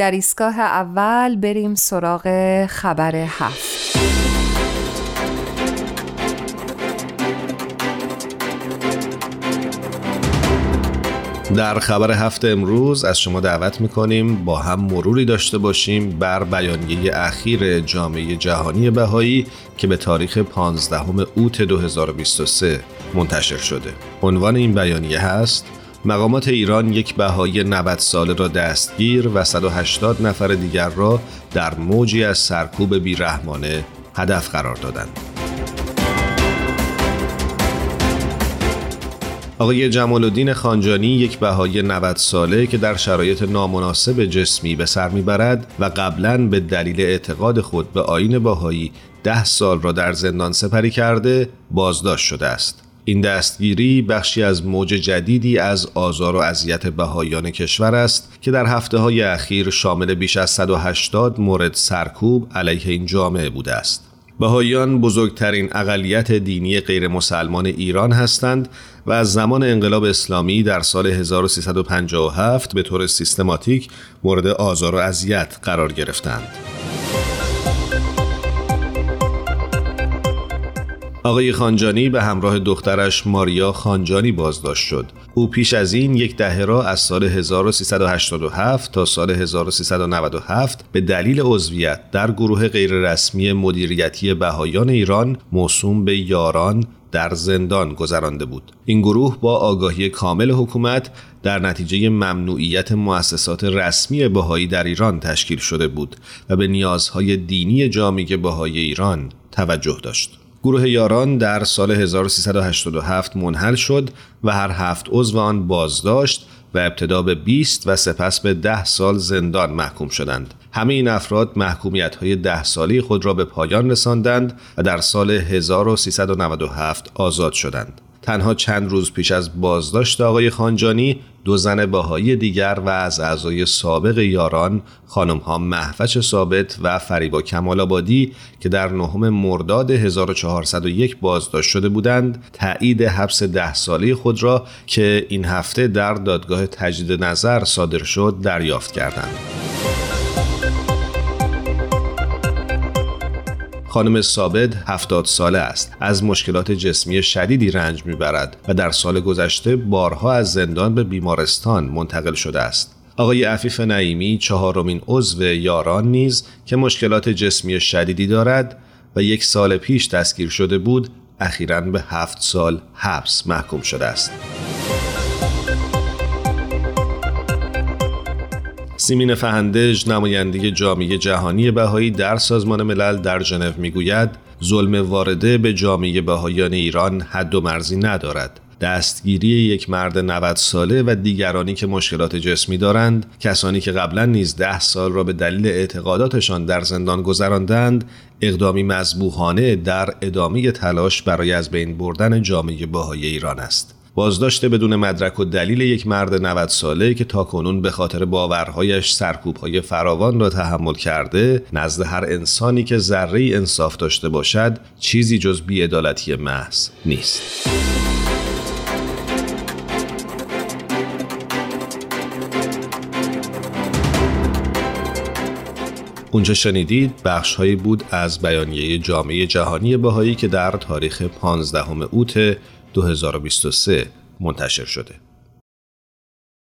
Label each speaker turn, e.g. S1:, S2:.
S1: در ایستگاه اول بریم سراغ خبر هفت
S2: در خبر هفته امروز از شما دعوت می‌کنیم با هم مروری داشته باشیم بر بیانیه اخیر جامعه جهانی بهایی که به تاریخ 15 اوت 2023 منتشر شده. عنوان این بیانیه هست مقامات ایران یک بهایی 90 ساله را دستگیر و 180 نفر دیگر را در موجی از سرکوب بیرحمانه هدف قرار دادند. آقای جمال الدین خانجانی یک بهای 90 ساله که در شرایط نامناسب جسمی به سر می‌برد و قبلا به دلیل اعتقاد خود به آین باهایی ده سال را در زندان سپری کرده بازداشت شده است. این دستگیری بخشی از موج جدیدی از آزار و اذیت بهایان کشور است که در هفته های اخیر شامل بیش از 180 مورد سرکوب علیه این جامعه بوده است. بهاییان بزرگترین اقلیت دینی غیر مسلمان ایران هستند و از زمان انقلاب اسلامی در سال 1357 به طور سیستماتیک مورد آزار و اذیت قرار گرفتند. آقای خانجانی به همراه دخترش ماریا خانجانی بازداشت شد. او پیش از این یک دهه را از سال 1387 تا سال 1397 به دلیل عضویت در گروه غیررسمی مدیریتی بهایان ایران موسوم به یاران در زندان گذرانده بود. این گروه با آگاهی کامل حکومت در نتیجه ممنوعیت مؤسسات رسمی بهایی در ایران تشکیل شده بود و به نیازهای دینی جامعه بهایی ایران توجه داشت. گروه یاران در سال 1387 منحل شد و هر هفت عضو آن بازداشت و ابتدا به 20 و سپس به 10 سال زندان محکوم شدند. همه این افراد محکومیت های ده سالی خود را به پایان رساندند و در سال 1397 آزاد شدند. تنها چند روز پیش از بازداشت آقای خانجانی دو زن باهایی دیگر و از اعضای سابق یاران خانم ها محفش ثابت و فریبا کمال آبادی که در نهم مرداد 1401 بازداشت شده بودند تایید حبس ده ساله خود را که این هفته در دادگاه تجدید نظر صادر شد دریافت کردند. خانم ثابت 70 ساله است از مشکلات جسمی شدیدی رنج می‌برد و در سال گذشته بارها از زندان به بیمارستان منتقل شده است آقای عفیف نعیمی چهارمین عضو یاران نیز که مشکلات جسمی شدیدی دارد و یک سال پیش دستگیر شده بود اخیرا به هفت سال حبس محکوم شده است. سیمین فهندج نماینده جامعه جهانی بهایی در سازمان ملل در ژنو می‌گوید ظلم وارده به جامعه بهاییان ایران حد و مرزی ندارد. دستگیری یک مرد 90 ساله و دیگرانی که مشکلات جسمی دارند کسانی که قبلا نیز ده سال را به دلیل اعتقاداتشان در زندان گذراندند اقدامی مذبوحانه در ادامه تلاش برای از بین بردن جامعه بهایی ایران است. بازداشت بدون مدرک و دلیل یک مرد 90 ساله که تاکنون به خاطر باورهایش سرکوبهای فراوان را تحمل کرده نزد هر انسانی که ذره انصاف داشته باشد چیزی جز بیعدالتی محض نیست. اونجا شنیدید بخش هایی بود از بیانیه جامعه جهانی بهایی که در تاریخ 15 اوت 2023 منتشر شده.